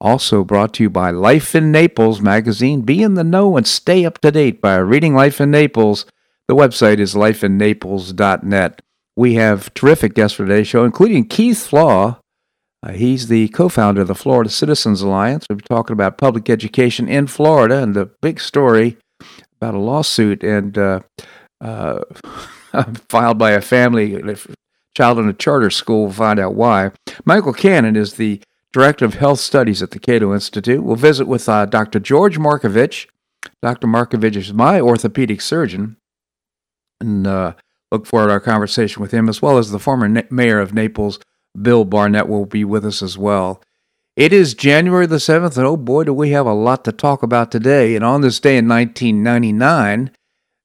Also brought to you by Life in Naples magazine. Be in the know and stay up to date by reading Life in Naples. The website is lifeinnaples.net. We have terrific guests for today's show, including Keith Flaugh. Uh, he's the co founder of the Florida Citizens Alliance. We're talking about public education in Florida and the big story about a lawsuit and uh, uh, filed by a family, a child in a charter school. We'll find out why. Michael Cannon is the Director of Health Studies at the Cato Institute. We'll visit with uh, Dr. George Markovich. Dr. Markovich is my orthopedic surgeon, and uh, look forward to our conversation with him, as well as the former na- mayor of Naples, Bill Barnett, will be with us as well. It is January the 7th, and oh boy, do we have a lot to talk about today. And on this day in 1999,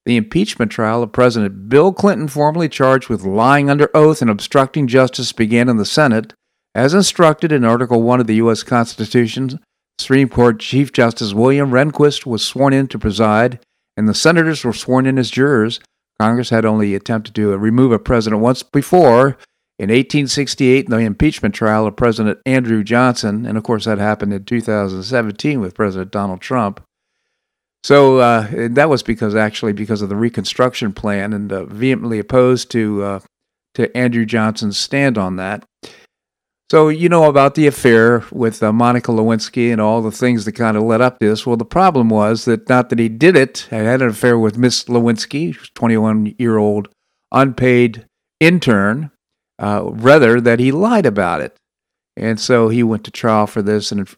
the impeachment trial of President Bill Clinton, formally charged with lying under oath and obstructing justice, began in the Senate. As instructed in Article 1 of the U.S. Constitution, Supreme Court Chief Justice William Rehnquist was sworn in to preside, and the senators were sworn in as jurors. Congress had only attempted to remove a president once before, in 1868, in the impeachment trial of President Andrew Johnson, and of course that happened in 2017 with President Donald Trump. So uh, that was because actually because of the Reconstruction Plan, and uh, vehemently opposed to uh, to Andrew Johnson's stand on that. So you know about the affair with uh, Monica Lewinsky and all the things that kind of led up to this. Well, the problem was that not that he did it. I had an affair with Miss Lewinsky, 21 year old unpaid intern uh, rather that he lied about it. And so he went to trial for this. And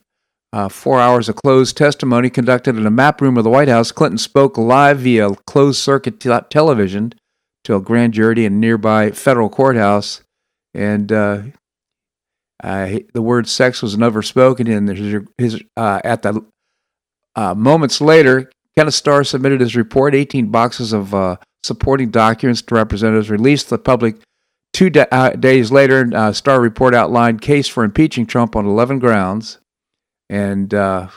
uh, four hours of closed testimony conducted in a map room of the White House, Clinton spoke live via closed circuit te- television to a grand jury in a nearby federal courthouse. And uh, uh, the word sex was never spoken. in his, his uh, at the uh, moments later, Kenneth Starr submitted his report. 18 boxes of uh, supporting documents to representatives released the public Two uh, days later, uh, Starr Report outlined case for impeaching Trump on 11 grounds. And uh,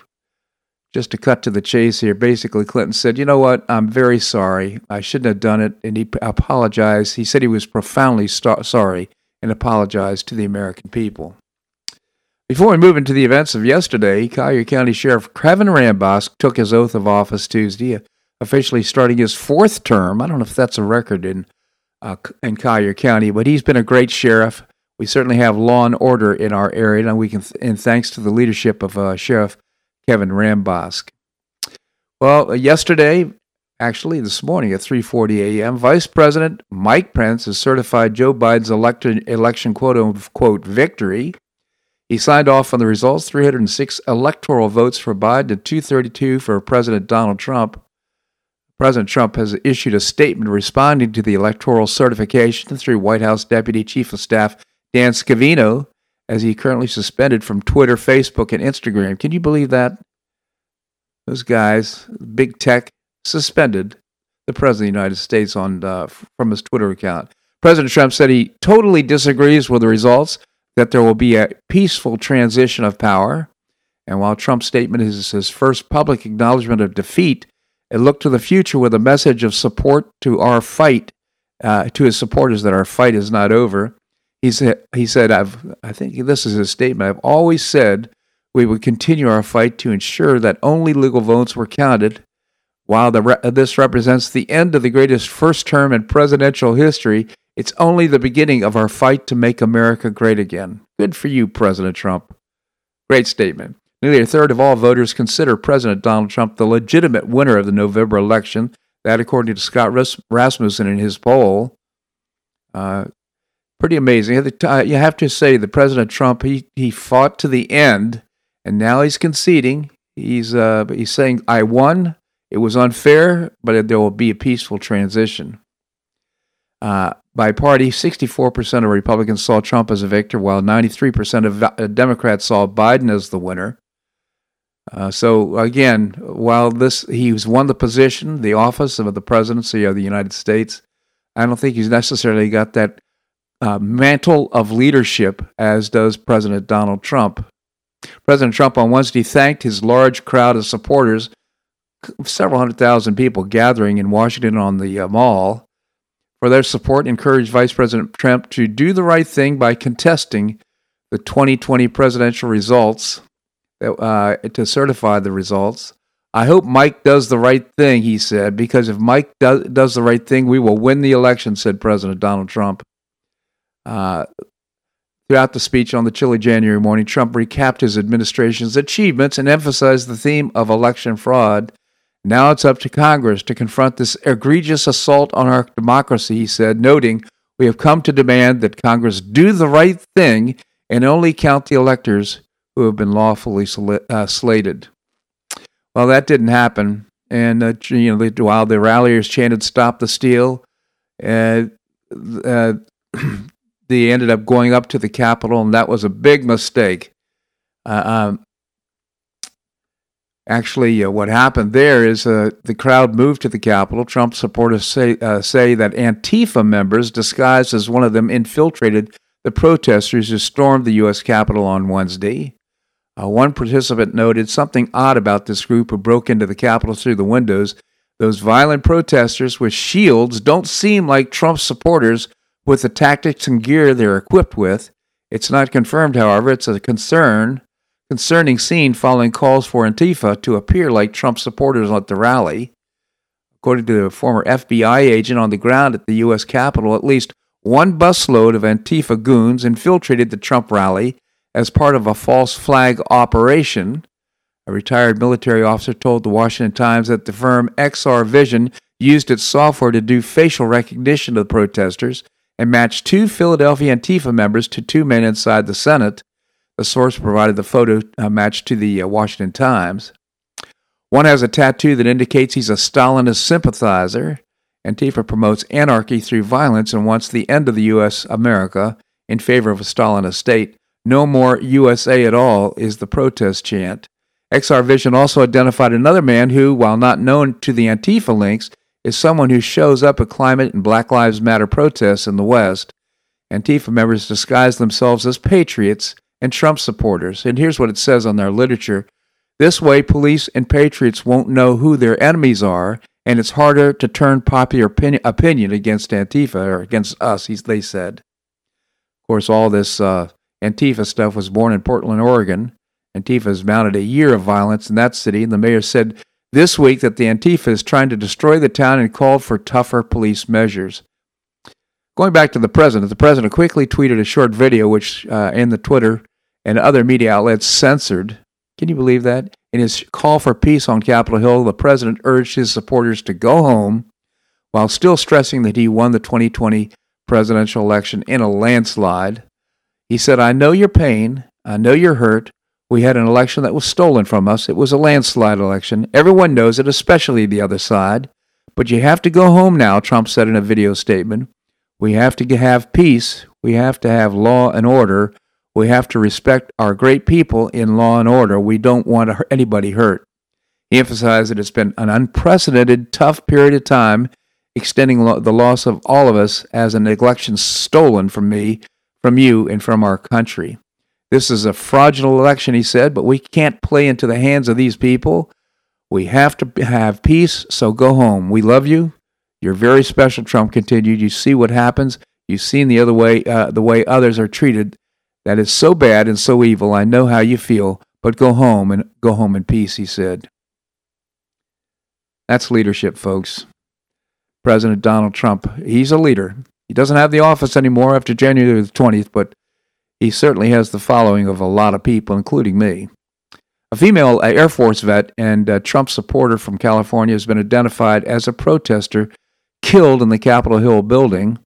just to cut to the chase here, basically Clinton said, "You know what? I'm very sorry. I shouldn't have done it." And he apologized. He said he was profoundly sorry and apologize to the American people. Before we move into the events of yesterday, Collier County Sheriff Kevin Rambosk took his oath of office Tuesday, officially starting his fourth term. I don't know if that's a record in uh, in Collier County, but he's been a great sheriff. We certainly have law and order in our area, and we can, and thanks to the leadership of uh, Sheriff Kevin Rambosk. Well, yesterday, actually this morning at 3:40 a.m., Vice President Mike Pence has certified Joe Biden's election election quote unquote victory. He signed off on the results: 306 electoral votes for Biden and 232 for President Donald Trump. President Trump has issued a statement responding to the electoral certification through White House Deputy Chief of Staff Dan Scavino, as he currently suspended from Twitter, Facebook, and Instagram. Can you believe that? Those guys, big tech, suspended the President of the United States on uh, from his Twitter account. President Trump said he totally disagrees with the results, that there will be a peaceful transition of power. And while Trump's statement is his first public acknowledgement of defeat, and looked to the future with a message of support to our fight, uh, to his supporters that our fight is not over. He said, he said I've, I think this is his statement, I've always said we would continue our fight to ensure that only legal votes were counted. While re- this represents the end of the greatest first term in presidential history, it's only the beginning of our fight to make America great again. Good for you, President Trump. Great statement. Nearly a third of all voters consider President Donald Trump the legitimate winner of the November election. That, according to Scott Rasmussen in his poll, uh, pretty amazing. You have to say that President Trump he he fought to the end, and now he's conceding. He's uh, he's saying, "I won. It was unfair, but there will be a peaceful transition." Uh, by party, 64% of Republicans saw Trump as a victor, while 93% of Democrats saw Biden as the winner. Uh, so again, while this he's won the position, the office of the presidency of the United States, I don't think he's necessarily got that uh, mantle of leadership as does President Donald Trump. President Trump on Wednesday thanked his large crowd of supporters, several hundred thousand people gathering in Washington on the uh, mall, for their support. Encouraged Vice President Trump to do the right thing by contesting the 2020 presidential results uh, to certify the results. I hope Mike does the right thing, he said, because if Mike does, does the right thing, we will win the election, said President Donald Trump. Uh, throughout the speech on the chilly January morning, Trump recapped his administration's achievements and emphasized the theme of election fraud. Now it's up to Congress to confront this egregious assault on our democracy, he said, noting, We have come to demand that Congress do the right thing and only count the electors who have been lawfully uh, slated. Well, that didn't happen. And, uh, you know, while the ralliers chanted, Stop the Steal, uh, uh they ended up going up to the Capitol, and that was a big mistake. Uh, um, actually, uh, what happened there is uh, the crowd moved to the Capitol. Trump supporters say, uh, say that Antifa members, disguised as one of them, infiltrated the protesters who stormed the U.S. Capitol on Wednesday. Uh, one participant noted something odd about this group who broke into the Capitol through the windows. Those violent protesters with shields don't seem like Trump supporters with the tactics and gear they're equipped with. It's not confirmed, however. It's a concern, concerning scene following calls for Antifa to appear like Trump supporters at the rally. According to a former FBI agent on the ground at the U.S. Capitol, at least one busload of Antifa goons infiltrated the Trump rally as part of a false flag operation. A retired military officer told the Washington Times that the firm XR Vision used its software to do facial recognition of the protesters and matched two Philadelphia Antifa members to two men inside the Senate. The source provided the photo uh, matched to the uh, Washington Times. One has a tattoo that indicates he's a Stalinist sympathizer. Antifa promotes anarchy through violence and wants the end of the U.S. America in favor of a Stalinist state. No more USA at all is the protest chant. XR Vision also identified another man who, while not known to the Antifa links, is someone who shows up at climate and Black Lives Matter protests in the West. Antifa members disguise themselves as patriots and Trump supporters. And here's what it says on their literature This way, police and patriots won't know who their enemies are, and it's harder to turn popular opinion, opinion against Antifa or against us, they said. Of course, all this uh, Antifa stuff was born in Portland, Oregon. Antifa has mounted a year of violence in that city, and the mayor said this week that the Antifa is trying to destroy the town and called for tougher police measures. Going back to the president, the president quickly tweeted a short video, which uh, in the Twitter and other media outlets censored. Can you believe that? In his call for peace on Capitol Hill, the president urged his supporters to go home while still stressing that he won the 2020 presidential election in a landslide. He said, I know your pain. I know you're hurt. We had an election that was stolen from us. It was a landslide election. Everyone knows it, especially the other side. But you have to go home now, Trump said in a video statement. We have to have peace. We have to have law and order. We have to respect our great people in law and order. We don't want anybody hurt. He emphasized that it's been an unprecedented, tough period of time, extending the loss of all of us as an election stolen from me, from you, and from our country. This is a fraudulent election, he said, but we can't play into the hands of these people. We have to have peace, so go home. We love you. You're very special, Trump continued. You see what happens. You've seen the other way, uh, the way others are treated. That is so bad and so evil. I know how you feel, but go home and go home in peace, he said. That's leadership, folks. President Donald Trump, he's a leader. He doesn't have the office anymore after January the 20th, but he certainly has the following of a lot of people, including me. A female Air Force vet and Trump supporter from California has been identified as a protester killed in the Capitol Hill building.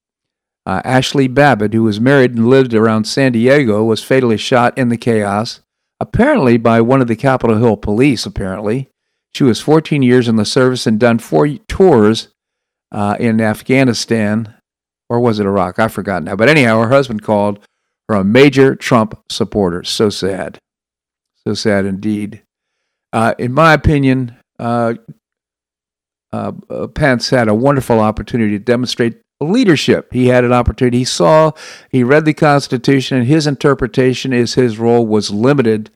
Uh, Ashli Babbitt, who was married and lived around San Diego, was fatally shot in the chaos, apparently by one of the Capitol Hill police, apparently. She was 14 years in the service and done four tours uh, in Afghanistan, or was it Iraq? I forgot now. But anyhow, her husband called from a major Trump supporter. So sad. So sad indeed. Uh, in my opinion, uh, uh, uh, Pence had a wonderful opportunity to demonstrate leadership. He had an opportunity. He saw, he read the Constitution, and his interpretation is his role was limited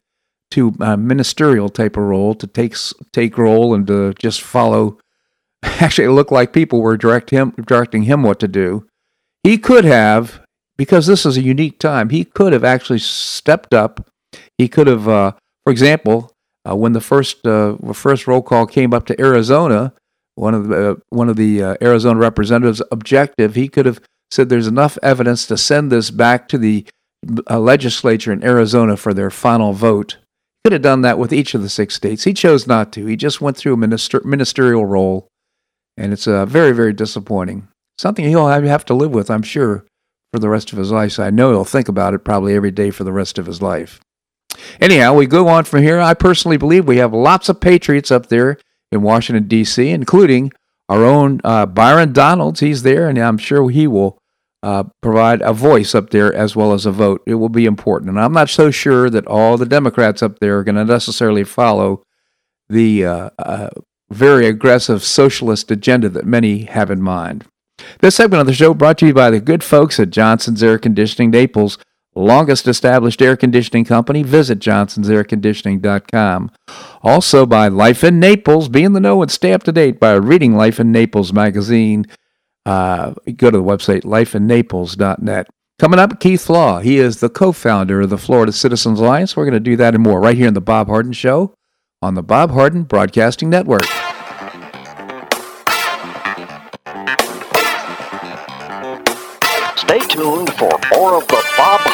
to a ministerial type of role, to take take role and to just follow. Actually, it looked like people were direct him directing him what to do. He could have, because this is a unique time. He could have actually stepped up. He could have, uh, for example, uh, when the first uh, first roll call came up to Arizona, one of the uh, one of the uh, Arizona representatives' objective, he could have said there's enough evidence to send this back to the uh, legislature in Arizona for their final vote. He could have done that with each of the six states. He chose not to. He just went through a minister- ministerial role, and it's uh, very very disappointing. Something he'll have to live with, I'm sure, for the rest of his life. So I know he'll think about it probably every day for the rest of his life. Anyhow, we go on from here. I personally believe we have lots of patriots up there in Washington, D.C., including our own uh, Byron Donalds. He's there, and I'm sure he will uh, provide a voice up there as well as a vote. It will be important. And I'm not so sure that all the Democrats up there are going to necessarily follow the uh, uh, very aggressive socialist agenda that many have in mind. This segment of the show brought to you by the good folks at Johnson's Air Conditioning Naples longest established air conditioning company. Visit johnsonsairconditioning.com. Also by Life in Naples. Be in the know and stay up to date by reading Life in Naples magazine. Uh, go to the website lifeinnaples.net. Coming up, Keith Flaugh. He is the co founder of the Florida Citizens Alliance. We're going to do that and more right here in The Bob Harden Show on the Bob Harden Broadcasting Network. Stay tuned for more of The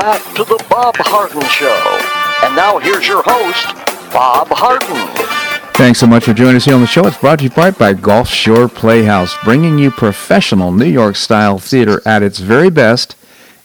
Back to the Bob Harden Show. And now here's your host, Bob Harden. Thanks so much for joining us here on the show. It's brought to you by, by Gulf Shore Playhouse, bringing you professional New York style theater at its very best.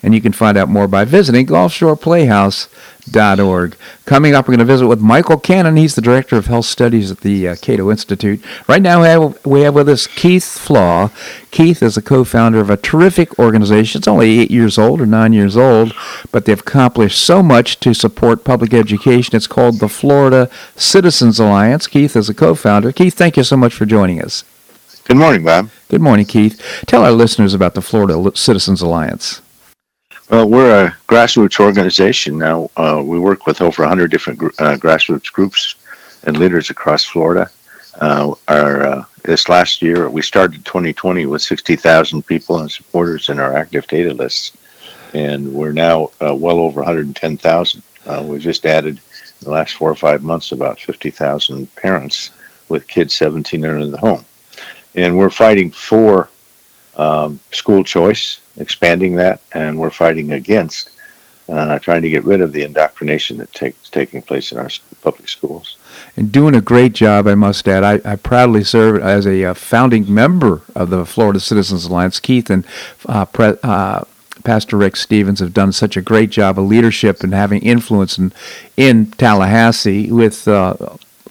And you can find out more by visiting Gulf Shore Playhouse org. Coming up, we're going to visit with Michael Cannon. He's the Director of Health Studies at the uh, Cato Institute. Right now, we have, we have with us Keith Flaugh. Keith is a co-founder of a terrific organization. It's only eight years old or nine years old, but they've accomplished so much to support public education. It's called the Florida Citizens Alliance. Keith is a co-founder. Keith, thank you so much for joining us. Good morning, Bob. Good morning, Keith. Tell our listeners about the Florida Citizens Alliance. Well, we're a grassroots organization now. Uh, we work with over 100 different gr- uh, grassroots groups and leaders across Florida. Uh, our uh, this last year, we started 2020 with 60,000 people and supporters in our active data lists, and we're now uh, well over 110,000. Uh, we just added in the last four or five months about 50,000 parents with kids 17 and under the home, and we're fighting for um, school choice expanding that, and we're fighting against uh, trying to get rid of the indoctrination that takes taking place in our public schools. And doing a great job, I must add. I, I proudly serve as a uh, founding member of the Florida Citizens Alliance. Keith and uh, Pre- uh, Pastor Rick Stevens have done such a great job of leadership and having influence in, in Tallahassee with uh,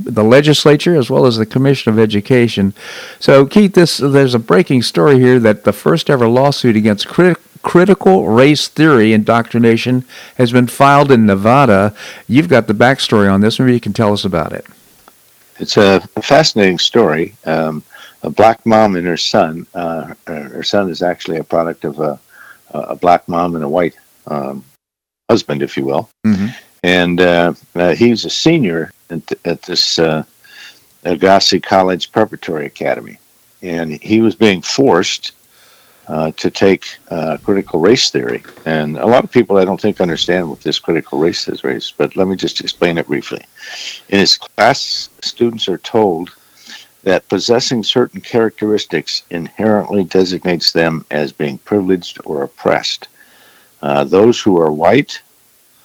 the legislature as well as the Commission of Education. So, Keith, this there's a breaking story here that the first ever lawsuit against crit- critical race theory indoctrination has been filed in Nevada. You've got the backstory on this. Maybe you can tell us about it. It's a fascinating story. Um, a black mom and her son. Uh, her son is actually a product of a, a black mom and a white um, husband, if you will. Mm-hmm. And uh, uh, he's a senior at, at this uh, Agassi College Preparatory Academy, and he was being forced uh, to take uh, critical race theory. And a lot of people, I don't think, understand what this critical race is, but let me just explain it briefly. In his class, students are told that possessing certain characteristics inherently designates them as being privileged or oppressed. Uh, those who are white,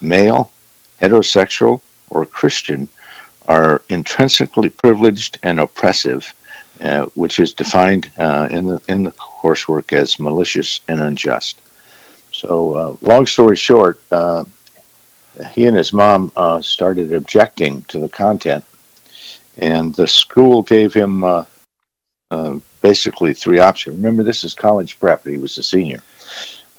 male, heterosexual, or Christian are intrinsically privileged and oppressive, uh, which is defined uh, in the in the coursework as malicious and unjust. So, uh, long story short, uh, he and his mom uh, started objecting to the content, and the school gave him uh, basically three options. Remember, this is college prep; he was a senior.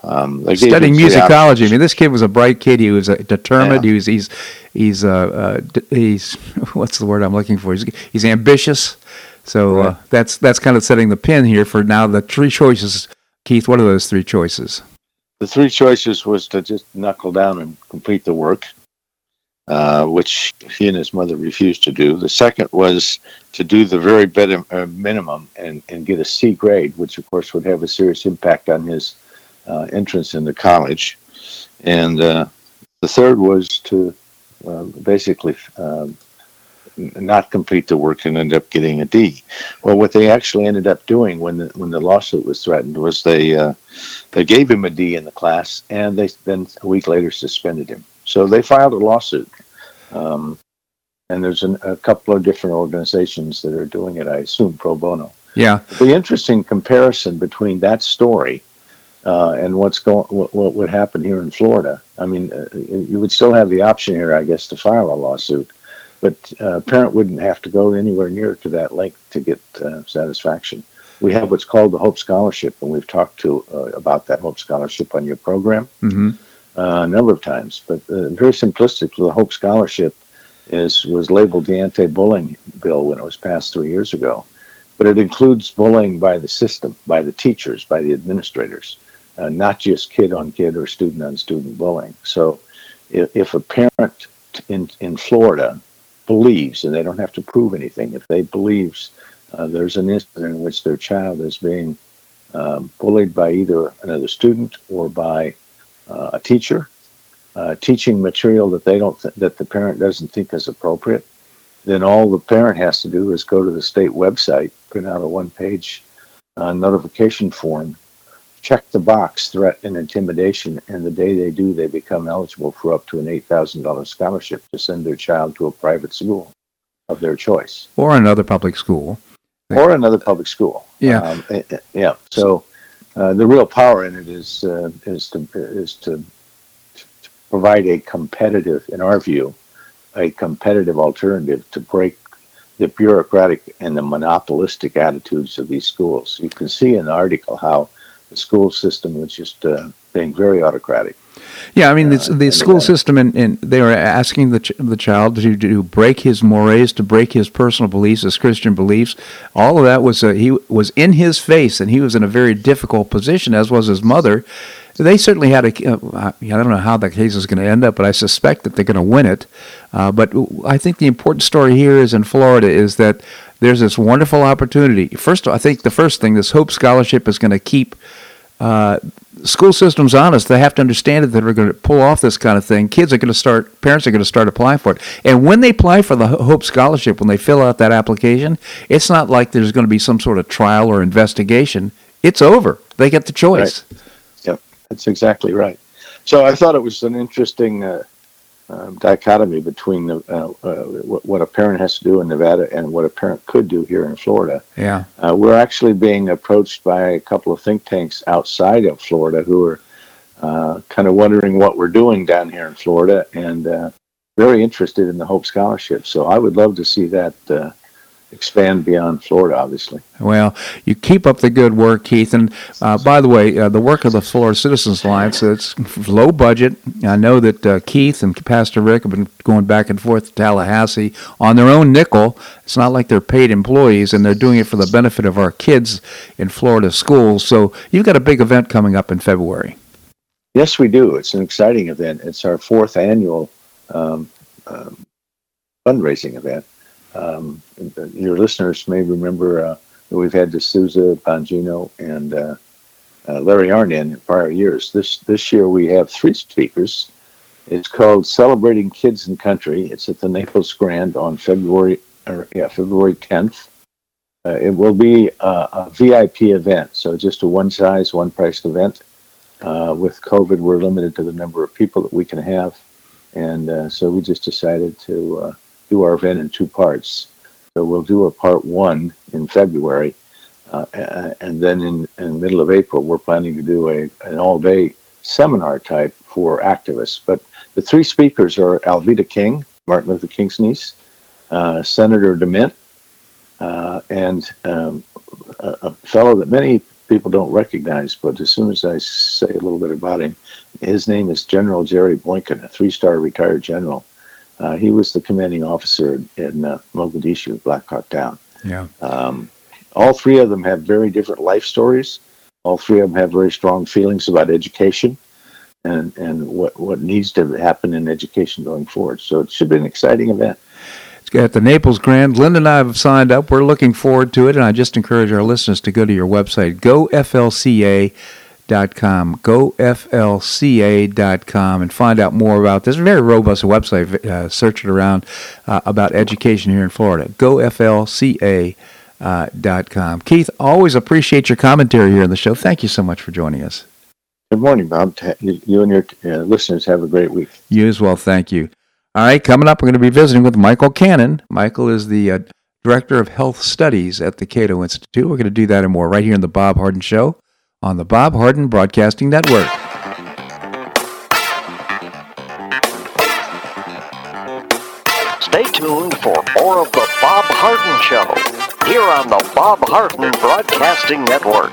Um, Studying musicology. I mean, this kid was a bright kid. He was uh, determined. Yeah. He was he's he's uh, uh, he's what's the word I'm looking for? He's, he's ambitious. So uh, right. that's that's kind of setting the pin here for now. The three choices, Keith. What are those three choices? The three choices was to just knuckle down and complete the work, uh, which he and his mother refused to do. The second was to do the very uh, minimum and, and get a C grade, which of course would have a serious impact on his uh, entrance into college. And uh, the third was to uh, basically um, not complete the work and end up getting a D. Well, what they actually ended up doing when the when the lawsuit was threatened was they uh, they gave him a D in the class, and they then a week later suspended him. So they filed a lawsuit, um, and there's an, a couple of different organizations that are doing it. I assume pro bono. Yeah. The interesting comparison between that story uh, and what's going what, what would happen here in Florida. I mean, uh, you would still have the option here, I guess, to file a lawsuit, but uh, a parent wouldn't have to go anywhere near to that length to get uh, satisfaction. We have what's called the Hope Scholarship, and we've talked to uh, about that Hope Scholarship on your program mm-hmm. Uh, a number of times. But very simplistic, the Hope Scholarship is was labeled the anti-bullying bill when it was passed three years ago, but it includes bullying by the system, by the teachers, by the administrators uh, not just kid on kid or student on student bullying. So if, if a parent in, in Florida believes, and they don't have to prove anything, if they believes uh, there's an incident in which their child is being um, bullied by either another student or by uh, a teacher, uh, teaching material that they don't th- that the parent doesn't think is appropriate, then all the parent has to do is go to the state website, print out a one-page uh, notification form, check the box threat and intimidation, and the day they do, they become eligible for up to an $8,000 scholarship to send their child to a private school of their choice. Or another public school. Or another public school. Yeah. Um, eh, eh, yeah. So uh, the real power in it is, uh, is, to, is to, to provide a competitive, in our view, a competitive alternative to break the bureaucratic and the monopolistic attitudes of these schools. You can see in the article how the school system was just uh, being very autocratic. Yeah, I mean, the, the school system, and, and they were asking the ch- the child to, to break his mores, to break his personal beliefs, his Christian beliefs. All of that was uh, he was in his face, and he was in a very difficult position, as was his mother. They certainly had a. Uh, I don't know how the case is going to end up, but I suspect that they're going to win it. Uh, but I think the important story here is in Florida is that there's this wonderful opportunity. First, I think the first thing, this Hope Scholarship is going to keep uh, school systems honest. They have to understand that they're going to pull off this kind of thing. Kids are going to start, parents are going to start applying for it. And when they apply for the Hope Scholarship, when they fill out that application, it's not like there's going to be some sort of trial or investigation. It's over. They get the choice. Right. Yep, that's exactly right. So I thought it was an interesting uh, um, dichotomy between the, uh, uh, what a parent has to do in Nevada and what a parent could do here in Florida. Yeah, uh, we're actually being approached by a couple of think tanks outside of Florida who are uh, kind of wondering what we're doing down here in Florida and uh, very interested in the Hope Scholarship. So I would love to see that uh, expand beyond Florida, obviously. Well, you keep up the good work, Keith. And uh, by the way, uh, the work of the Florida Citizens Alliance, it's low budget. I know that uh, Keith and Pastor Rick have been going back and forth to Tallahassee on their own nickel. It's not like they're paid employees, and they're doing it for the benefit of our kids in Florida schools. So you've got a big event coming up in February. Yes, we do. It's an exciting event. It's our fourth annual um, um, fundraising event. Um, your listeners may remember uh, we've had D'Souza, Bongino, and uh, uh, Larry Arnn in prior years. This this year we have three speakers. It's called Celebrating Kids and Country. It's at the Naples Grand on February or, yeah February 10th. Uh, it will be a, a, VIP event, so just a one size, one priced event. Uh, with COVID, we're limited to the number of people that we can have, and uh, so we just decided to do our event in two parts. So we'll do a part one in February, uh, and then in, in the middle of April, we're planning to do a an all day seminar type for activists. But the three speakers are Alveda King, Martin Luther King's niece, uh, Senator DeMint, uh, and um, a, a, fellow that many people don't recognize, but as soon as I say a little bit about him, his name is General Jerry Boykin, a three star retired general. Uh, he was the commanding officer in uh, Mogadishu, Black Hawk Down. Yeah. Um, all three of them have very different life stories. All three of them have very strong feelings about education and, and what, what needs to happen in education going forward. So it should be an exciting event. It's got the Naples Grand. Linda and I have signed up. We're looking forward to it, and I just encourage our listeners to go to your website, goflca.com goflca.com, goflca.com, and find out more about this very robust website. Uh, search it around uh, about education here in Florida. goflca.com. Uh, Keith, always appreciate your commentary here on the show. Thank you so much for joining us. Good morning, Bob. You and your uh, listeners have a great week. You as well. Thank you. All right, coming up, we're going to be visiting with Michael Cannon. Michael is the uh, Director of Health Studies at the Cato Institute. We're going to do that and more right here in the Bob Harden Show on the Bob Harden Broadcasting Network. Stay tuned for more of the Bob Harden Show here on the Bob Harden Broadcasting Network.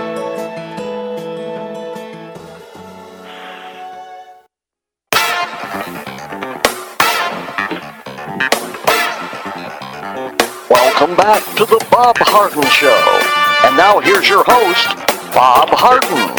Back to the Bob Harden Show. And now here's your host, Bob Harden.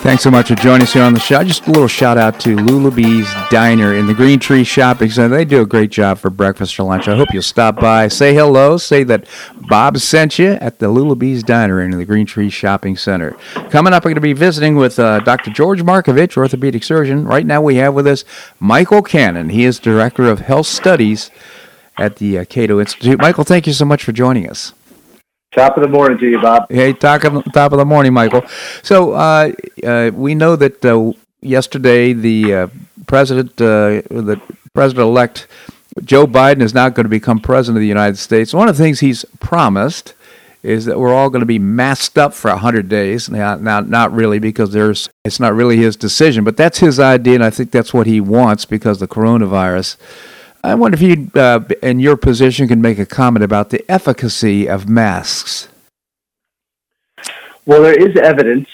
Thanks so much for joining us here on the show. Just a little shout out to Lulabee's Diner in the Green Tree Shopping Center. They do a great job for breakfast or lunch. I hope you'll stop by, say hello, say that Bob sent you at the Lulabee's Diner in the Green Tree Shopping Center. Coming up, we're going to be visiting with uh, Dr. George Markovich, orthopedic surgeon. Right now, we have with us Michael Cannon. He is director of health studies at the uh, Cato Institute. Michael, thank you so much for joining us. Top of the morning to you, Bob. Hey, top of, top of the morning, Michael. So uh, uh, we know that uh, yesterday the uh, president, uh, the president-elect Joe Biden, is not going to become president of the United States. One of the things he's promised is that we're all going to be masked up for 100 days. Now, now, not really, because there's it's not really his decision, but that's his idea, and I think that's what he wants because the coronavirus. I wonder if you, uh, in your position, can make a comment about the efficacy of masks. Well, there is evidence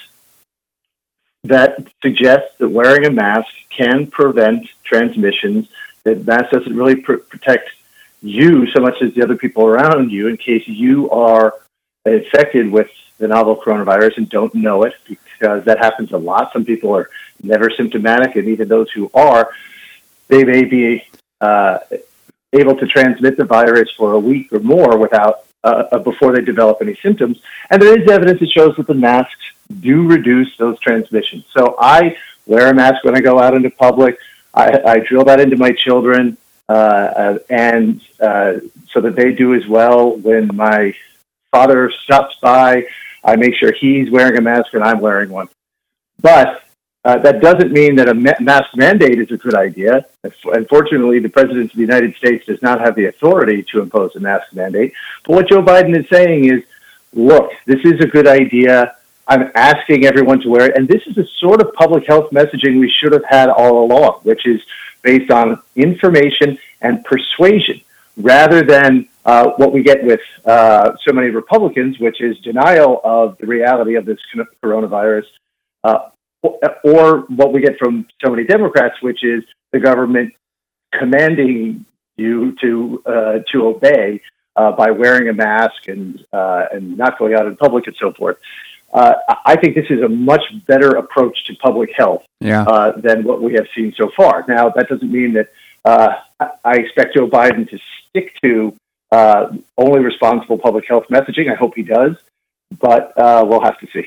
that suggests that wearing a mask can prevent transmissions. That mask doesn't really pr- protect you so much as the other people around you in case you are infected with the novel coronavirus and don't know it, because that happens a lot. Some people are never symptomatic, and even those who are, they may be uh, able to transmit the virus for a week or more without uh, uh, before they develop any symptoms. And there is evidence that shows that the masks do reduce those transmissions. So I wear a mask when I go out into public. I, I drill that into my children, uh, uh and uh, so that they do as well. When my father stops by, I make sure he's wearing a mask and I'm wearing one. But uh, that doesn't mean that a mask mandate is a good idea. Unfortunately, the President of the United States does not have the authority to impose a mask mandate. But what Joe Biden is saying is, look, this is a good idea. I'm asking everyone to wear it. And this is the sort of public health messaging we should have had all along, which is based on information and persuasion rather than uh, what we get with uh, so many Republicans, which is denial of the reality of this coronavirus, uh, or what we get from so many Democrats, which is the government commanding you to uh, to obey uh, by wearing a mask and uh, and not going out in public and so forth. Uh, I think this is a much better approach to public health yeah. Uh, than what we have seen so far. Now, that doesn't mean that uh, I expect Joe Biden to stick to only responsible public health messaging. I hope he does, but we'll have to see.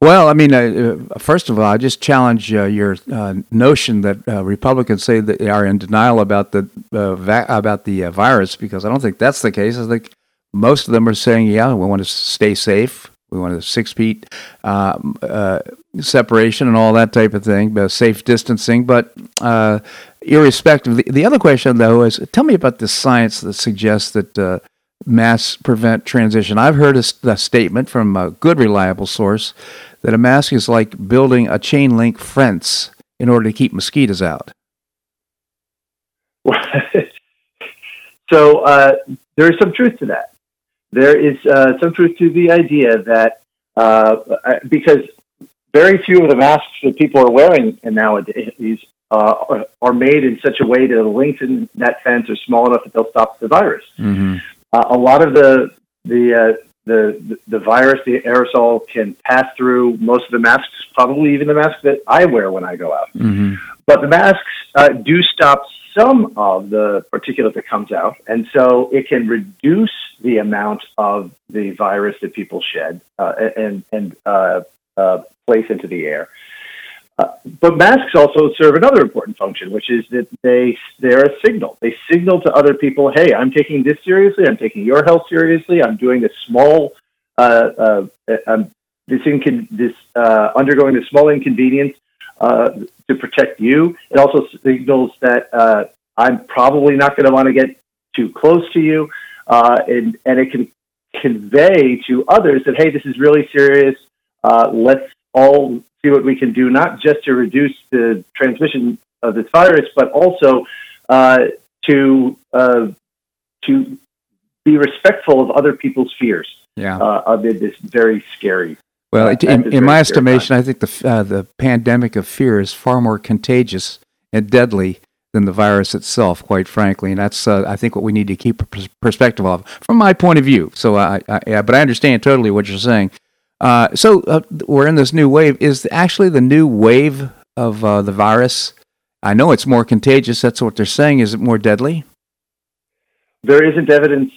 Well, I mean, uh, uh, first of all, I just challenge uh, your uh, notion that uh, Republicans say that they are in denial about the uh, va- about the virus because I don't think that's the case. I think most of them are saying, "Yeah, we want to stay safe. We want a six feet um, separation and all that type of thing, safe distancing." But irrespective, the, the, other question though is, tell me about the science that suggests that masks prevent transition. I've heard a, a statement from a good, reliable source that a mask is like building a chain link fence in order to keep mosquitoes out. so uh, there is some truth to that. There is uh, some truth to the idea that uh, because very few of the masks that people are wearing nowadays uh, are made in such a way that the links in that fence are small enough that they'll stop the virus. Mm-hmm. Uh, a lot of the the uh, the, the virus, the aerosol, can pass through most of the masks, probably even the masks that I wear when I go out. Mm-hmm. But the masks uh, do stop some of the particulate that comes out, and so it can reduce the amount of the virus that people shed uh, and and uh, uh, place into the air. Uh, but masks also serve another important function, which is that they they're a signal. They signal to other people, "Hey, I'm taking this seriously. I'm taking your health seriously. I'm doing this small, uh, uh, I'm this incon- this uh, undergoing this small inconvenience uh, to protect you." It also signals that I'm probably not going to want to get too close to you, and and it can convey to others that, "Hey, this is really serious. let's all see what we can do, not just to reduce the transmission of this virus, but also uh, to uh, to be respectful of other people's fears. Yeah. Uh, amid this very scary. Well, it, in, in my estimation, I think the uh, the pandemic of fear is far more contagious and deadly than the virus itself, quite frankly, and that's uh, I think what we need to keep a perspective of, from my point of view. So, I, I, yeah, but I understand totally what you're saying. Uh, so uh, we're in this new wave. Is actually the new wave of uh, the virus? I know it's more contagious. That's what they're saying. Is it more deadly? There isn't evidence,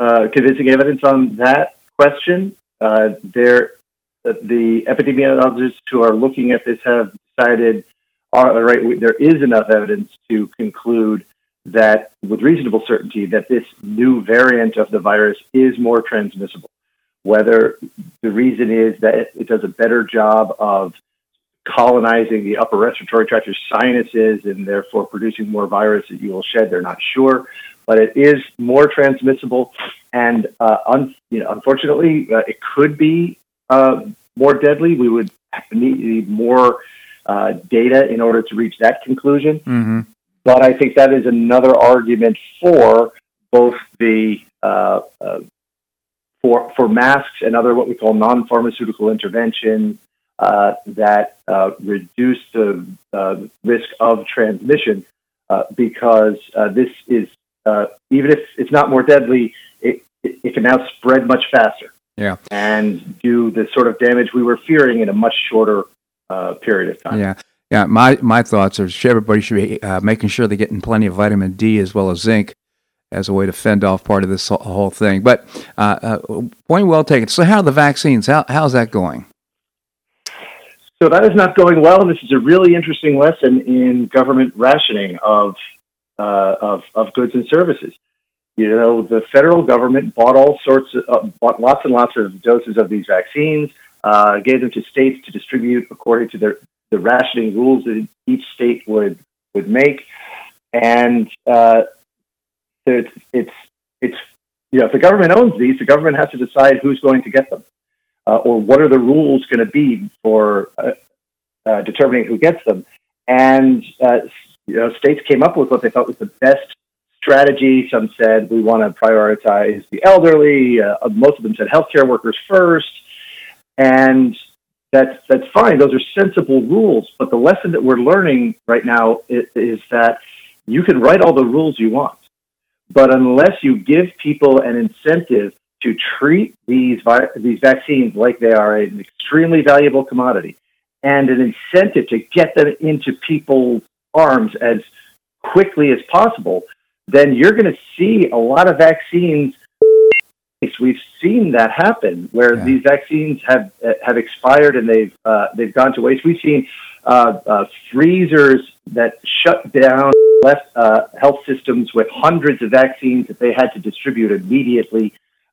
uh, convincing evidence on that question. Uh, there, the epidemiologists who are looking at this have decided, all right, there is enough evidence to conclude that, with reasonable certainty, that this new variant of the virus is more transmissible whether the reason is that it does a better job of colonizing the upper respiratory tract, your sinuses, and therefore producing more virus that you will shed. They're not sure, but it is more transmissible, and uh, un- you know, unfortunately, uh, it could be uh, more deadly. We would need more uh, data in order to reach that conclusion. Mm-hmm. But I think that is another argument for both the uh, uh, for, for masks and other what we call non-pharmaceutical interventions uh, that uh, reduce the uh, risk of transmission uh, because uh, this is, uh, even if it's not more deadly, it, it, it, can now spread much faster. Yeah. And do the sort of damage we were fearing in a much shorter period of time. Yeah. Yeah, my, my thoughts are everybody should be making sure they're getting plenty of vitamin D as well as zinc as a way to fend off part of this whole thing. But uh, uh, point well taken. So, how are the vaccines? How, how's that going? So that is not going well. This is a really interesting lesson in government rationing of uh, of, of goods and services. You know, the federal government bought all sorts of uh, bought lots and lots of doses of these vaccines, uh, gave them to states to distribute according to their the rationing rules that each state would would make, and uh, it's, it's, it's, you know, if the government owns these, the government has to decide who's going to get them, uh, or what are the rules going to be for uh, uh, determining who gets them. And uh, you know, states came up with what they thought was the best strategy. Some said we want to prioritize the elderly. Uh, most of them said healthcare workers first, and that's that's fine. Those are sensible rules. But the lesson that we're learning right now is, is that you can write all the rules you want. But unless you give people an incentive to treat these vi- these vaccines like they are an extremely valuable commodity, and an incentive to get them into people's arms as quickly as possible, then you're going to see a lot of vaccines. We've seen that happen where yeah. these vaccines have uh, have expired and they've uh, they've gone to waste. We've seen uh, uh freezers that shut down left uh, health systems with hundreds of vaccines that they had to distribute immediately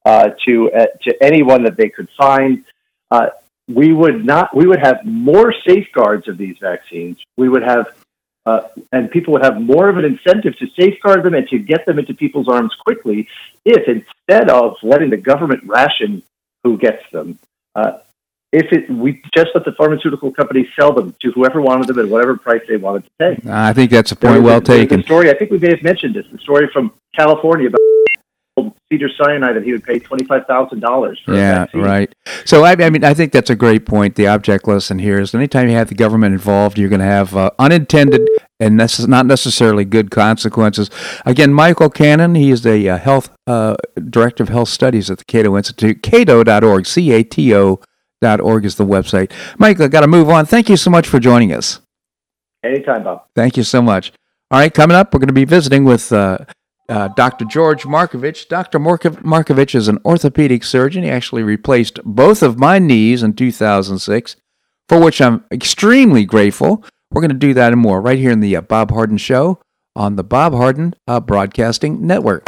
uh, to uh, to anyone that they could find. Uh, we would not. We would have more safeguards of these vaccines. We would have, uh, and people would have more of an incentive to safeguard them and to get them into people's arms quickly. If instead of letting the government ration who gets them, uh, if it, we just let the pharmaceutical companies sell them to whoever wanted them at whatever price they wanted to pay. I think that's a point well taken. story, I think we may have mentioned this, the story from California about Cedar Sinai that he would pay twenty five thousand dollars. Yeah, right. So I, I, mean, I think that's a great point. The object lesson here is anytime you have the government involved, you're going to have uh, unintended and necess- not necessarily good consequences. Again, Michael Cannon, he is the uh, health uh, director of health studies at the Cato Institute. Cato.org, C A T O. Org is the website. Michael, got to move on. Thank you so much for joining us. Anytime, Bob. Thank you so much. All right, coming up, we're going to be visiting with uh, uh, Dr. George Markovich. Dr. Markovich is an orthopedic surgeon. He actually replaced both of my knees in 2006, for which I'm extremely grateful. We're going to do that and more right here in the uh, Bob Harden Show on the Bob Harden uh, Broadcasting Network.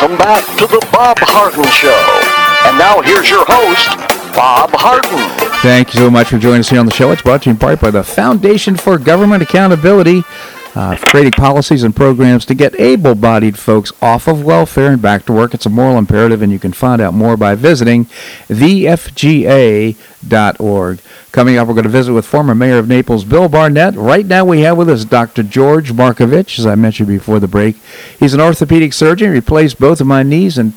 Welcome back to the Bob Harden Show. And now here's your host, Bob Harden. Thank you so much for joining us here on the show. It's brought to you in part by the Foundation for Government Accountability, uh, creating policies and programs to get able bodied folks off of welfare and back to work. It's a moral imperative, and you can find out more by visiting thefga.org. Coming up, we're going to visit with former Mayor of Naples, Bill Barnett. Right now, we have with us Dr. George Markovich, as I mentioned before the break. He's an orthopedic surgeon. He replaced both of my knees in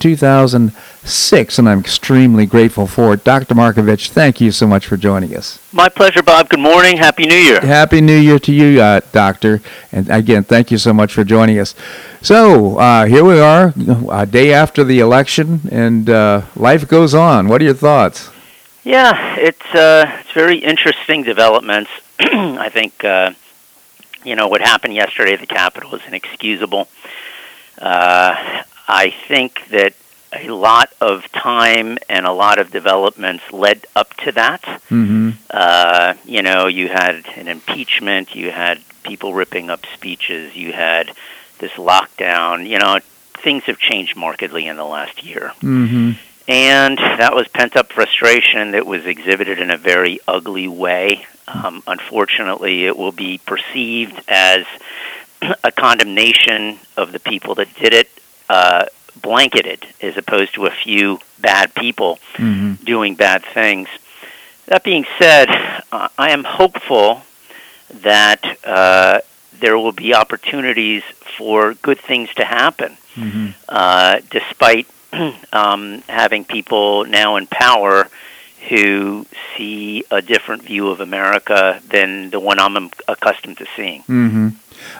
2006, and I'm extremely grateful for it. Dr. Markovich, thank you so much for joining us. My pleasure, Bob. Good morning. Happy New Year. Happy New Year to you, uh, Doctor. And again, thank you so much for joining us. So, uh, here we are, a day after the election, and uh, life goes on. What are your thoughts? Yeah, it's uh, it's very interesting developments. I think uh, you know what happened yesterday at the Capitol is inexcusable. Uh, I think that a lot of time and a lot of developments led up to that. Mm-hmm. Uh, you know, you had an impeachment, you had people ripping up speeches, you had this lockdown. You know, things have changed markedly in the last year. Mm-hmm. And that was pent up frustration that was exhibited in a very ugly way. Um, unfortunately, it will be perceived as a condemnation of the people that did it, uh, blanketed, as opposed to a few bad people mm-hmm. doing bad things. That being said, uh, I am hopeful that uh, there will be opportunities for good things to happen, mm-hmm. uh, despite um, having people now in power who see a different view of America than the one I'm accustomed to seeing. Mm-hmm.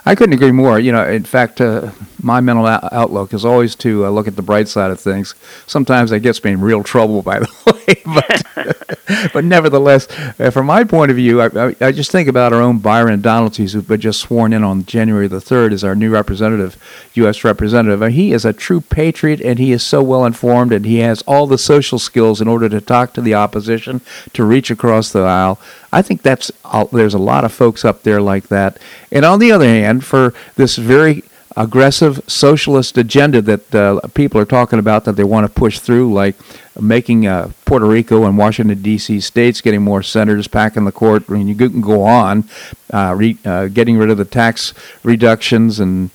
I couldn't agree more. You know, in fact, uh, my mental outlook is always to uh, look at the bright side of things. Sometimes that gets me in real trouble, by the way, but but nevertheless, uh, from my point of view, I, I, I, just think about our own Byron Donaldson's, who's been just sworn in on January the third as our new representative, U.S. representative. And he is a true patriot, and he is so well informed, and he has all the social skills in order to talk to the opposition, to reach across the aisle. I think that's there's a lot of folks up there like that. And on the other hand, for this very aggressive socialist agenda that uh, people are talking about that they want to push through, like making uh, Puerto Rico and Washington D.C. states getting more senators packing the court. I mean, you can go on, uh, re, uh, getting rid of the tax reductions and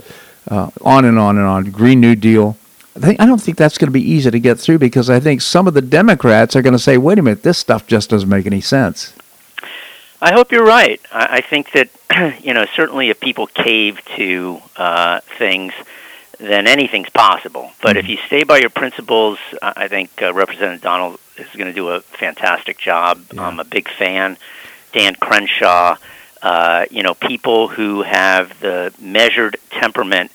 uh, on and on and on. Green New Deal. I don't think that's going to be easy to get through because I think some of the Democrats are going to say, "Wait a minute, this stuff just doesn't make any sense." I hope you're right. I, I think that you know certainly if people cave to uh, things, then anything's possible. But mm-hmm. if you stay by your principles, I think uh, Representative Donalds is going to do a fantastic job. Yeah. I'm a big fan. Dan Crenshaw, uh, you know, people who have the measured temperament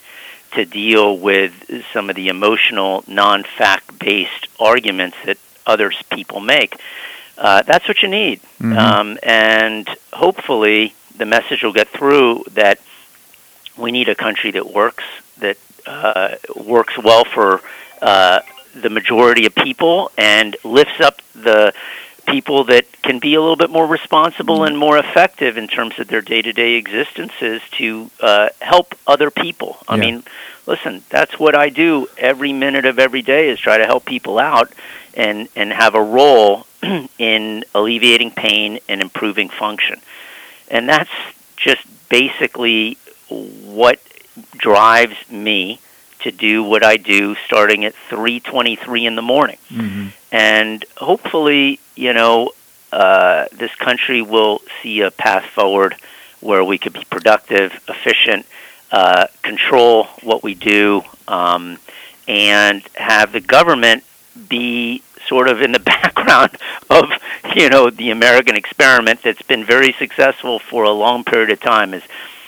to deal with some of the emotional, non-fact based arguments that others people make. Uh, that's what you need, mm-hmm. um, and hopefully the message will get through that we need a country that works, that uh, works well for uh, the majority of people, and lifts up the people that can be a little bit more responsible mm-hmm. and more effective in terms of their day-to-day existences to uh, help other people. I yeah. mean, listen, that's what I do every minute of every day is try to help people out and and have a role in alleviating pain and improving function. And that's just basically what drives me to do what I do starting at 3:23 in the morning. Mm-hmm. And hopefully, you know, uh, this country will see a path forward where we could be productive, efficient, uh, control what we do, um, and have the government be sort of in the background of you know the American experiment that's been very successful for a long period of time. Is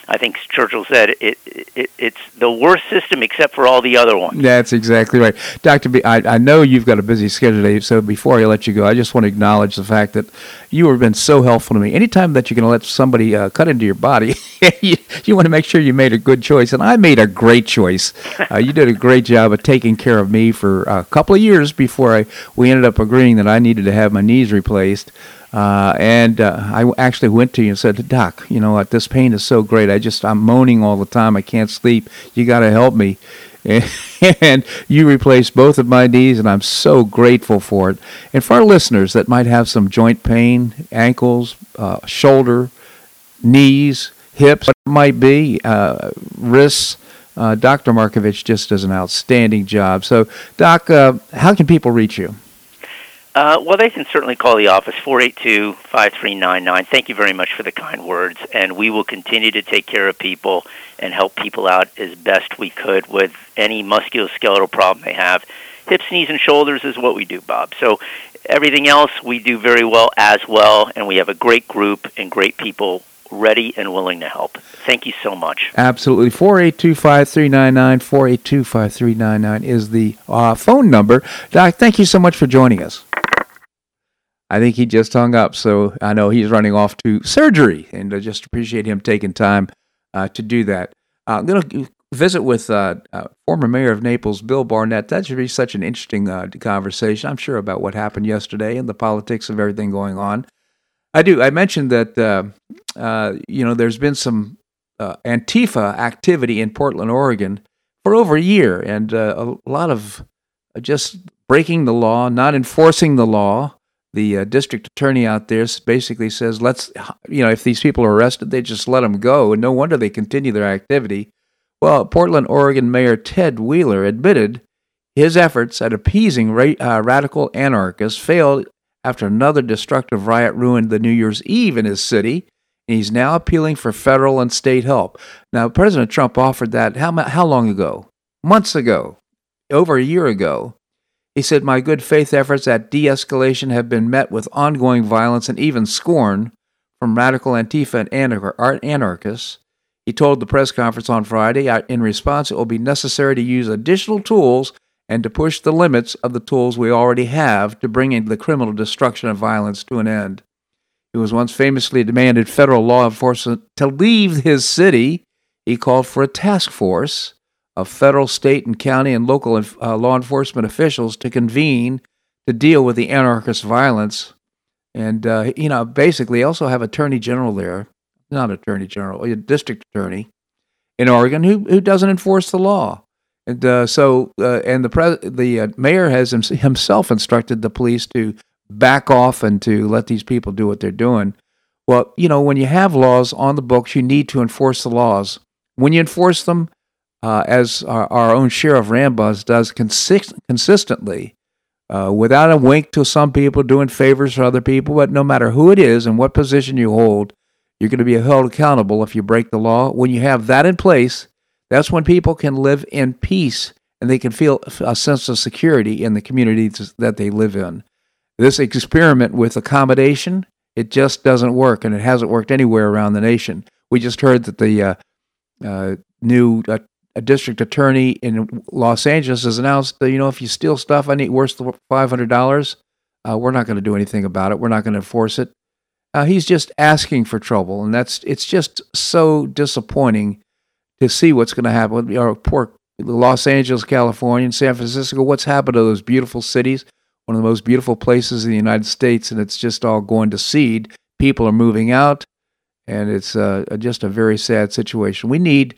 I think Churchill said it, it, it's the worst system except for all the other ones. That's exactly right, Doctor B. I, I know you've got a busy schedule today, so before I let you go, I just want to acknowledge the fact that you have been so helpful to me. Anytime that you're going to let somebody uh, cut into your body, you, you, want to make sure you made a good choice, and I made a great choice. Uh, you did a great job of taking care of me for a couple of years before I we ended up agreeing that I needed to have my knees replaced. Uh, and uh, I actually went to you and said, Doc, you know what? This pain is so great. I just, I'm moaning all the time. I can't sleep. You got to help me. and you replaced both of my knees, and I'm so grateful for it. And for our listeners that might have some joint pain, ankles, uh, shoulder, knees, hips, what it might be, uh, wrists, uh, Dr. Markovich just does an outstanding job. So, Doc, uh, how can people reach you? Uh, well, they can certainly call the office, 482 5399. Thank you very much for the kind words, and we will continue to take care of people and help people out as best we could with any musculoskeletal problem they have. Hips, knees, and shoulders is what we do, Bob. So everything else we do very well as well, and we have a great group and great people ready and willing to help. Thank you so much. Absolutely. 482 5399 482 5399 is the uh, phone number. Doc, thank you so much for joining us. I think he just hung up, so I know he's running off to surgery, and I just appreciate him taking time uh, to do that. Uh, I'm going to visit with uh, uh, former mayor of Naples, Bill Barnett. That should be such an interesting uh, conversation, I'm sure, about what happened yesterday and the politics of everything going on. I do. I mentioned that uh, you know there's been some Antifa activity in Portland, Oregon, for over a year, and a lot of just breaking the law, not enforcing the law the uh, district attorney out there basically says, let's, you know, if these people are arrested, they just let them go. And no wonder they continue their activity. Well, Portland, Oregon Mayor Ted Wheeler admitted his efforts at appeasing ra- uh, radical anarchists failed after another destructive riot ruined the New Year's Eve in his city. And he's now appealing for federal and state help. Now, President Trump offered that how, how long ago? Months ago, over a year ago. He said, My good faith efforts at de escalation have been met with ongoing violence and even scorn from radical Antifa and anarchists. He told the press conference on Friday, in response, it will be necessary to use additional tools and to push the limits of the tools we already have to bring the criminal destruction of violence to an end. He was once famously demanded federal law enforcement to leave his city. He called for a task force of federal, state, and county and local uh, law enforcement officials to convene to deal with the anarchist violence. And, uh, you know, basically also have attorney general there, not attorney general, a district attorney in Oregon who, who doesn't enforce the law. And uh, so, uh, and the pres- the uh, mayor has himself instructed the police to back off and to let these people do what they're doing. Well, you know, when you have laws on the books, you need to enforce the laws. When you enforce them, uh, as our, our, own sheriff Rambosk does consist- consistently, uh, without a wink to some people doing favors for other people. But no matter who it is and what position you hold, you're going to be held accountable if you break the law. When you have that in place, that's when people can live in peace and they can feel a sense of security in the communities that they live in. This experiment with accommodation, it just doesn't work, and it hasn't worked anywhere around the nation. We just heard that the uh, uh, new uh, district attorney in Los Angeles has announced that you know if you steal stuff, I need worth five hundred dollars. Uh, we're not going to do anything about it. We're not going to enforce it. Uh, he's just asking for trouble, and that's it's just so disappointing to see what's going to happen. Our poor Los Angeles, California, and San Francisco. What's happened to those beautiful cities? One of the most beautiful places in the United States, and it's just all going to seed. People are moving out, and it's uh, just a very sad situation. We need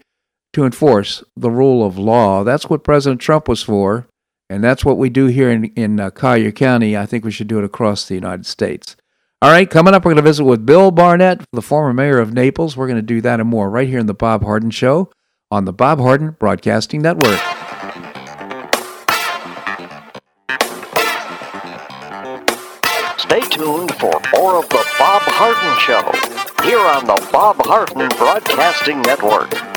to enforce the rule of law. That's what President Trump was for, and that's what we do here in, in uh, Collier County. I think we should do it across the United States. All right, coming up, we're going to visit with Bill Barnett, the former mayor of Naples. We're going to do that and more right here in the Bob Harden Show on the Bob Harden Broadcasting Network. Stay tuned for more of the Bob Harden Show here on the Bob Harden Broadcasting Network.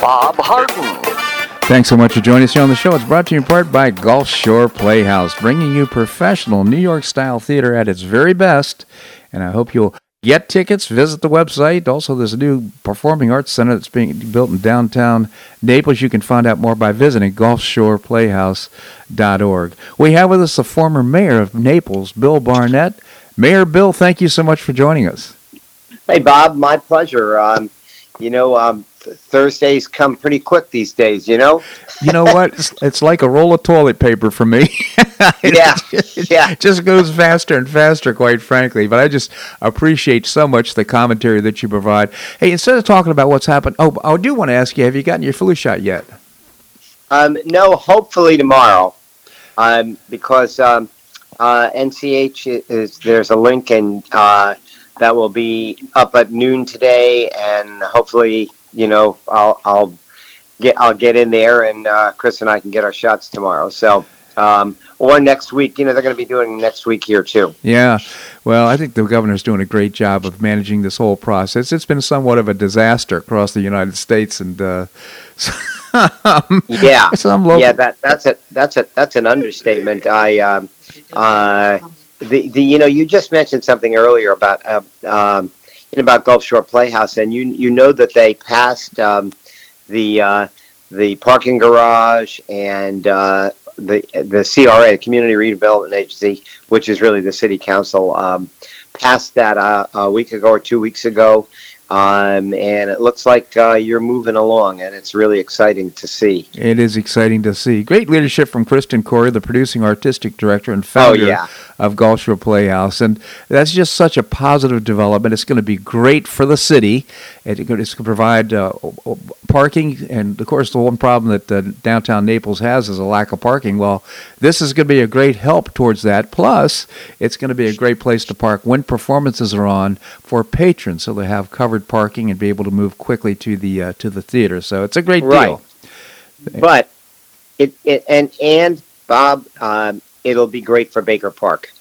Bob Harden. Thanks so much for joining us here on the show. It's brought to you in part by Gulf Shore Playhouse, bringing you professional New York style theater at its very best. And I hope you'll get tickets, visit the website. Also, there's a new performing arts center that's being built in downtown Naples. You can find out more by visiting gulfshoreplayhouse.org. We have with us the former mayor of Naples, Bill Barnett. Mayor Bill, thank you so much for joining us. Hey, Bob, my pleasure. Um, you know, um, Thursdays come pretty quick these days, you know? You know what? It's, it's like a roll of toilet paper for me. yeah. yeah. It just goes faster and faster, quite frankly. But I just appreciate so much the commentary that you provide. Hey, instead of talking about what's happened, oh, I do want to ask you have you gotten your flu shot yet? Um, no, hopefully tomorrow. Um, because um, uh, NCH is, there's a link and uh, that will be up at noon today, and hopefully, you know, I'll I'll get I'll get in there, and uh, Chris and I can get our shots tomorrow. So. Um, or next week, you know, they're going to be doing next week here too. Yeah, well, I think the governor's doing a great job of managing this whole process. It's been somewhat of a disaster across the United States, and uh, yeah, some local- yeah, that that's a that's a that's an understatement. I um, uh, the, the you know you just mentioned something earlier about uh, um, about Gulf Shore Playhouse, and you you know that they passed um, the uh, the parking garage and uh, the the CRA, Community Redevelopment Agency, which is really the city council, um, passed that uh, a week ago or two weeks ago. Um, and it looks like uh, you're moving along, and it's really exciting to see. It is exciting to see. Great leadership from Kristen Coury, the producing artistic director and founder Oh, yeah. of Gulf Shore Playhouse. And that's just such a positive development. It's going to be great for the city. It- It's going to provide uh, parking. And of course, the one problem that uh, downtown Naples has is a lack of parking. Well, this is going to be a great help towards that. Plus, it's going to be a great place to park when performances are on for patrons, so they have covered parking and be able to move quickly to the uh, to the theater. So it's a great Right. deal. But it, it and and Bob, um, it'll be great for Baker Park.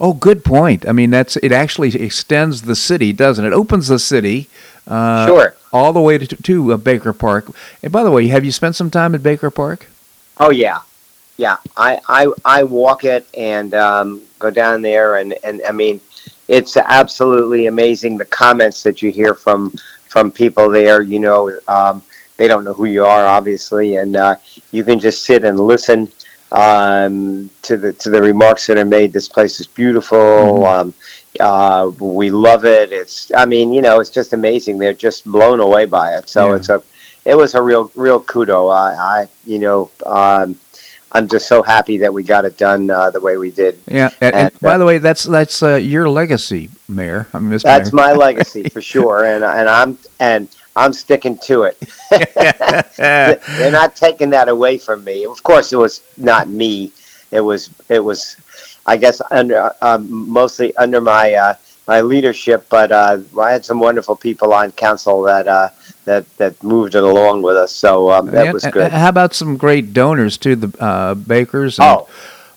Oh, good point. I mean, that's it. Actually, extends the city, doesn't it? Opens the city. Uh, Sure. All the way to, to uh, Baker Park. And by the way, have you spent some time at Baker Park? Oh yeah, yeah. I I, I walk it and um, go down there, and, and I mean, it's absolutely amazing the comments that you hear from from people there. You know, um, they don't know who you are, obviously, and uh, you can just sit and listen um, to the to the remarks that are made. This place is beautiful. Um, uh, we love it. It's, I mean, you know, it's just amazing. They're just blown away by it. So Yeah. it's a, it was a real, real kudo. I, I you know, um, I'm just so happy that we got it done uh, the way we did. Yeah. And, and And, uh, by the way, that's that's uh, your legacy, Mayor. I mean, Mr. That's Mayor. my legacy for sure, and and I'm and I'm sticking to it. They're not taking that away from me. Of course, it was not me. It was it was, I guess, under um, mostly under my uh, my leadership. But uh, I had some wonderful people on council that uh, that that moved it along with us. So um, that Yeah, was good. and How about some great donors to the uh, bakers? And, Oh,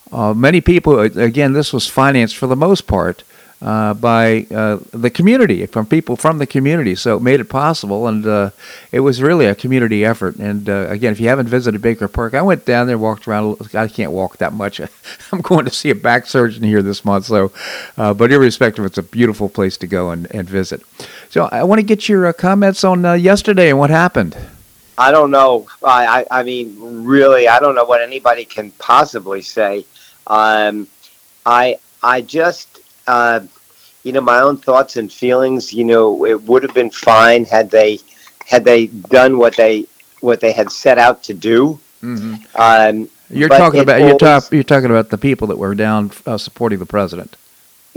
Uh, many people, again, this was financed for the most part uh, by uh, the community, from people from the community. So it made it possible, and uh, it was really a community effort. And uh, again, if you haven't visited Baker Park, I went down there, walked around. I can't walk that much. I'm going to see a back surgeon here this month. So, uh, but irrespective, it's a beautiful place to go and, and visit. So I want to get your uh, comments on yesterday and what happened. I don't know. I, I, I mean, really, I don't know what anybody can possibly say. Um, I, I just, uh, you know, my own thoughts and feelings. You know, it would have been fine had they, had they done what they, what they had set out to do. Mm-hmm. Um, You're talking about you're, you're talking about the people that were down uh, supporting the president.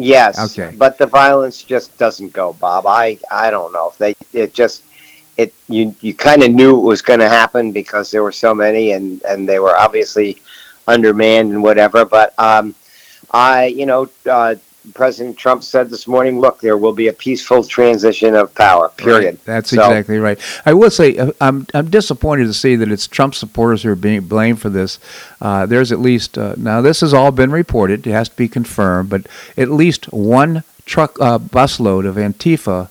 Yes. Okay. But the violence just doesn't go, Bob. I I don't know if they it just it you you kind of knew it was going to happen because there were so many and and they were obviously undermanned and whatever. But um, I you know uh, President Trump said this morning, look, there will be a peaceful transition of power. Period. Right. That's So- exactly right. I will say uh, I'm I'm disappointed to see that it's Trump supporters who are being blamed for this. Uh, there's at least uh, now this has all been reported. It has to be confirmed, but at least one truck uh, busload of Antifa.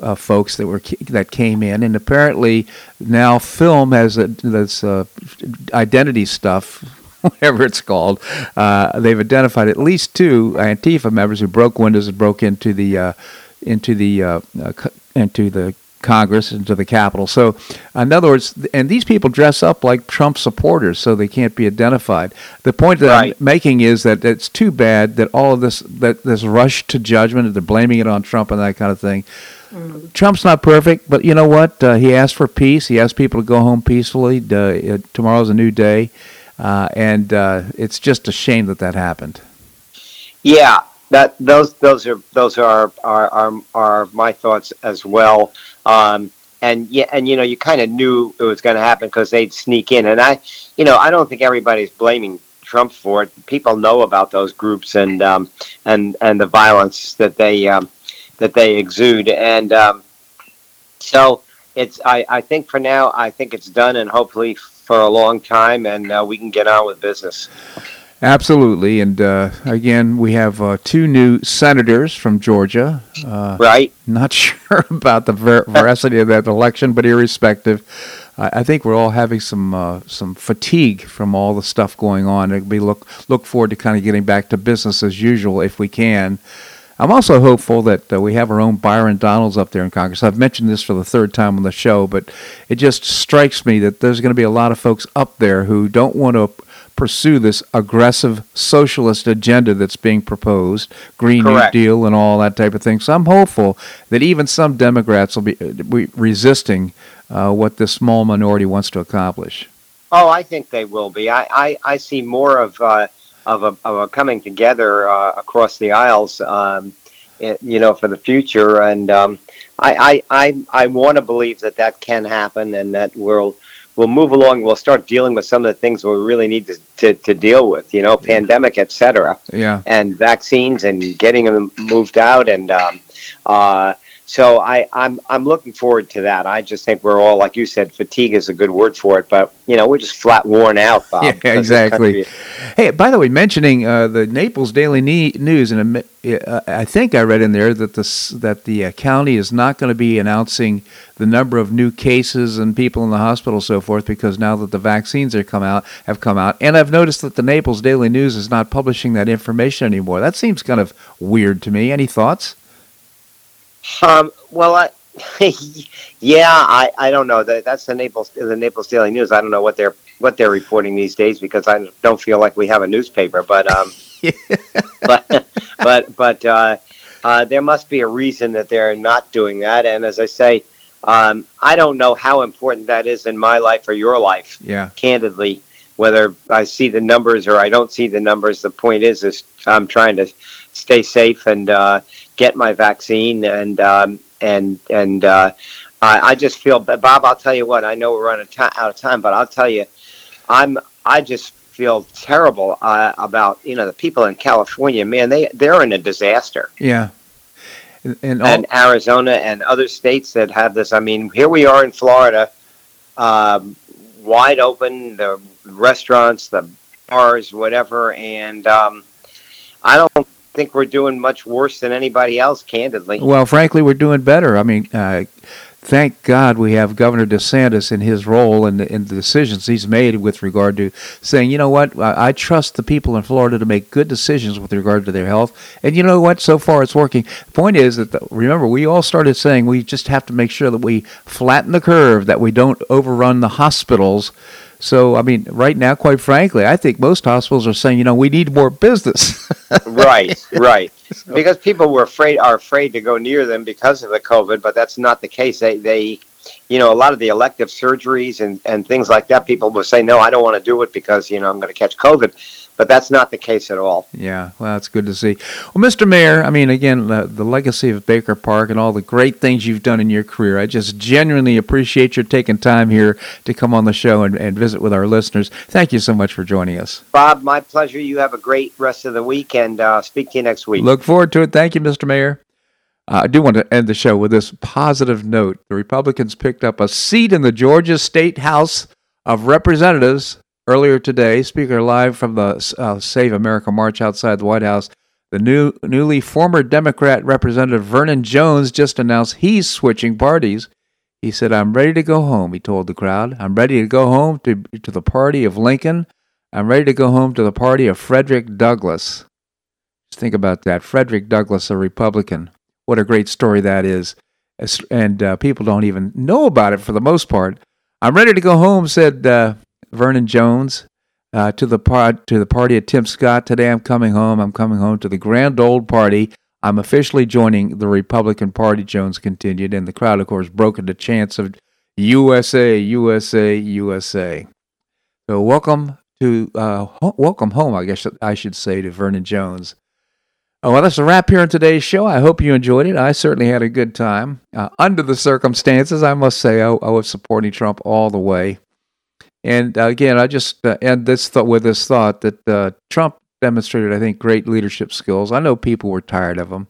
Uh, folks that were that came in, and apparently now film has a, this uh, identity stuff, whatever it's called. Uh, they've identified at least two Antifa members who broke windows and broke into the uh, into the uh, uh, into the Congress into the Capitol. So, in other words, and these people dress up like Trump supporters, so they can't be identified. The point that Right. I'm making is that it's too bad that all of this that this rush to judgment, that they're blaming it on Trump and that kind of thing. Trump's not perfect, but you know what? Uh, he asked for peace. He asked people to go home peacefully. Uh, uh, tomorrow's a new day, uh, and uh, it's just a shame that that happened. Yeah, that those those are those are are are, are my thoughts as well. Um, and yeah, and you know, you kind of knew it was going to happen because they'd sneak in. And I, you know, I don't think everybody's blaming Trump for it. People know about those groups and um, and and the violence that they um, that they exude. And um, so it's I, I think for now I think it's done, and hopefully for a long time, and uh, we can get on with business. Absolutely, and uh, again, we have uh, two new senators from Georgia. Uh, Right? not sure about the ver- veracity of that election, but irrespective, I I think we're all having some uh, some fatigue from all the stuff going on. And we look look forward to kind of getting back to business as usual if we can. I'm also hopeful that uh, we have our own Byron Donalds up there in Congress. I've mentioned this for the third time on the show, but it just strikes me that there's going to be a lot of folks up there who don't want to pursue this aggressive socialist agenda that's being proposed, Green Correct. New Deal and all that type of thing. So I'm hopeful that even some Democrats will be, uh, resisting uh, what this small minority wants to accomplish. Oh, I think they will be. I, I, I see more of uh, of, a, of a coming together uh, across the aisles, um, it, you know, for the future. And um, I, I, I, I want to believe that that can happen and that we'll we'll move along. We'll start dealing with some of the things we really need to, to, to deal with, you know, pandemic, et cetera, Yeah. and vaccines and getting them moved out. And um, uh, so I, I'm, I'm looking forward to that. I just think we're all, like you said, fatigue is a good word for it, but, you know, we're just flat worn out, Bob. Yeah, exactly. Hey, by the way, mentioning uh, the Naples Daily News, and uh, I think I read in there that the that the uh, county is not going to be announcing the number of new cases and people in the hospital, so forth, because now that the vaccines are come out, have come out, and I've noticed that the Naples Daily News is not publishing that information anymore. That seems kind of weird to me. Any thoughts? Um, well, I, yeah, I, I don't know. That that's the Naples the Naples Daily News. I don't know what they're what they're reporting these days because I don't feel like we have a newspaper. But um, but but but uh, uh, there must be a reason that they're not doing that. And as I say, um, I don't know how important that is in my life or your life. Yeah. Candidly, whether I see the numbers or I don't see the numbers, the point is, is I'm trying to stay safe and uh, get my vaccine and um, and and uh, I, I just feel Bob I'll tell you what I know we're running out of time but I'll tell you I'm I just feel terrible uh, about you know the people in California man they they're in a disaster Yeah. And, and all, and Arizona and other states that have this I mean here we are in Florida um, wide open the restaurants the bars whatever and um, I don't think we're doing much worse than anybody else candidly Well, frankly, we're doing better. I mean, uh, thank God we have Governor DeSantis in his role and the, the decisions he's made with regard to saying, you know what, I, I trust the people in Florida to make good decisions with regard to their health. And you know what, so far it's working. The point is that, the, remember, we all started saying we just have to make sure that we flatten the curve, that we don't overrun the hospitals. So, I mean, right now, quite frankly, I think most hospitals are saying, you know, we need more business. right, right. Because people were afraid are afraid to go near them because of the COVID, but that's not the case. They they you know, a lot of the elective surgeries and, and things like that, people will say, No, I don't want to do it because, you know, I'm gonna catch COVID. But that's not the case at all. Yeah, well, that's good to see. Well, Mr. Mayor, I mean, again, the, the legacy of Baker Park and all the great things you've done in your career, I just genuinely appreciate your taking time here to come on the show and, and visit with our listeners. Thank you so much for joining us. Bob, my pleasure. You have a great rest of the week and uh, speak to you next week. Look forward to it. Thank you, Mr. Mayor. Uh, I do want to end the show with this positive note. The Republicans picked up a seat in the Georgia State House of Representatives earlier today. Speaker live from the uh, Save America March outside the White House. The new, newly former Democrat Representative Vernon Jones just announced he's switching parties. He said, "I'm ready to go home." He told the crowd, "I'm ready to go home to to the party of Lincoln. I'm ready to go home to the party of Frederick Douglass." Just think about that. Frederick Douglass, a Republican. What a great story that is. And uh, people don't even know about it for the most part. I'm ready to go home, said uh, Vernon Jones uh, to the pod, to the party of Tim Scott. Today I'm coming home. I'm coming home to the grand old party. I'm officially joining the Republican Party, Jones continued. And the crowd, of course, broke into chants of USA, USA, USA. So welcome to uh, ho- welcome home, I guess I should say, to Vernon Jones. Oh, well, that's a wrap here on today's show. I hope you enjoyed it. I certainly had a good time. Uh, under the circumstances, I must say, I, I was supporting Trump all the way. And uh, again, I just uh, end this th- with this thought that uh, Trump demonstrated, I think, great leadership skills. I know people were tired of him,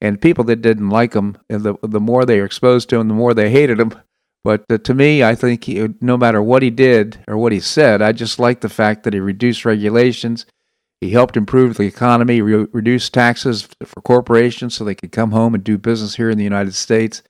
and people that didn't like him, and the the more they were exposed to him, the more they hated him. But uh, to me, I think he, no matter what he did or what he said, I just like the fact that he reduced regulations. He helped improve the economy, re- reduce taxes for corporations so they could come home and do business here in the United States.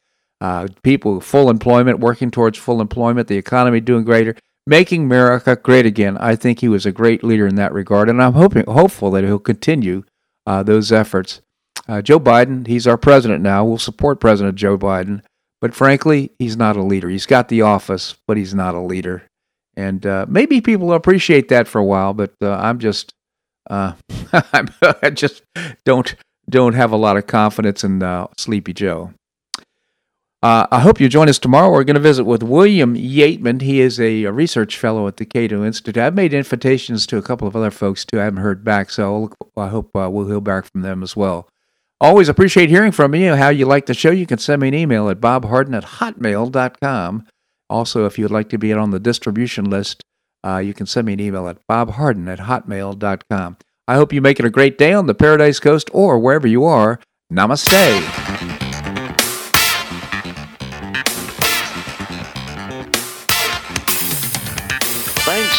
Uh, people full employment, working towards full employment, the economy doing greater, making America great again. I think he was a great leader in that regard, and I'm hoping, hopeful that he'll continue uh, those efforts. Uh, Joe Biden, he's our president now. We'll support President Joe Biden. But frankly, he's not a leader. He's got the office, but he's not a leader. And uh, maybe people appreciate that for a while, but uh, I'm just, uh, I just don't don't have a lot of confidence in uh, Sleepy Joe. Uh, I hope you join us tomorrow. We're going to visit with William Yeatman. He is a, a, research fellow at the Cato Institute. I've made invitations to a couple of other folks too. I haven't heard back, so I hope uh, we'll hear back from them as well. Always appreciate hearing from you. How you like the show, you can send me an email at bobharden at hotmail.com. Also, if you'd like to be on the distribution list, uh, you can send me an email at bobharden at hotmail.com. I hope you make it a great day on the Paradise Coast or wherever you are. Namaste.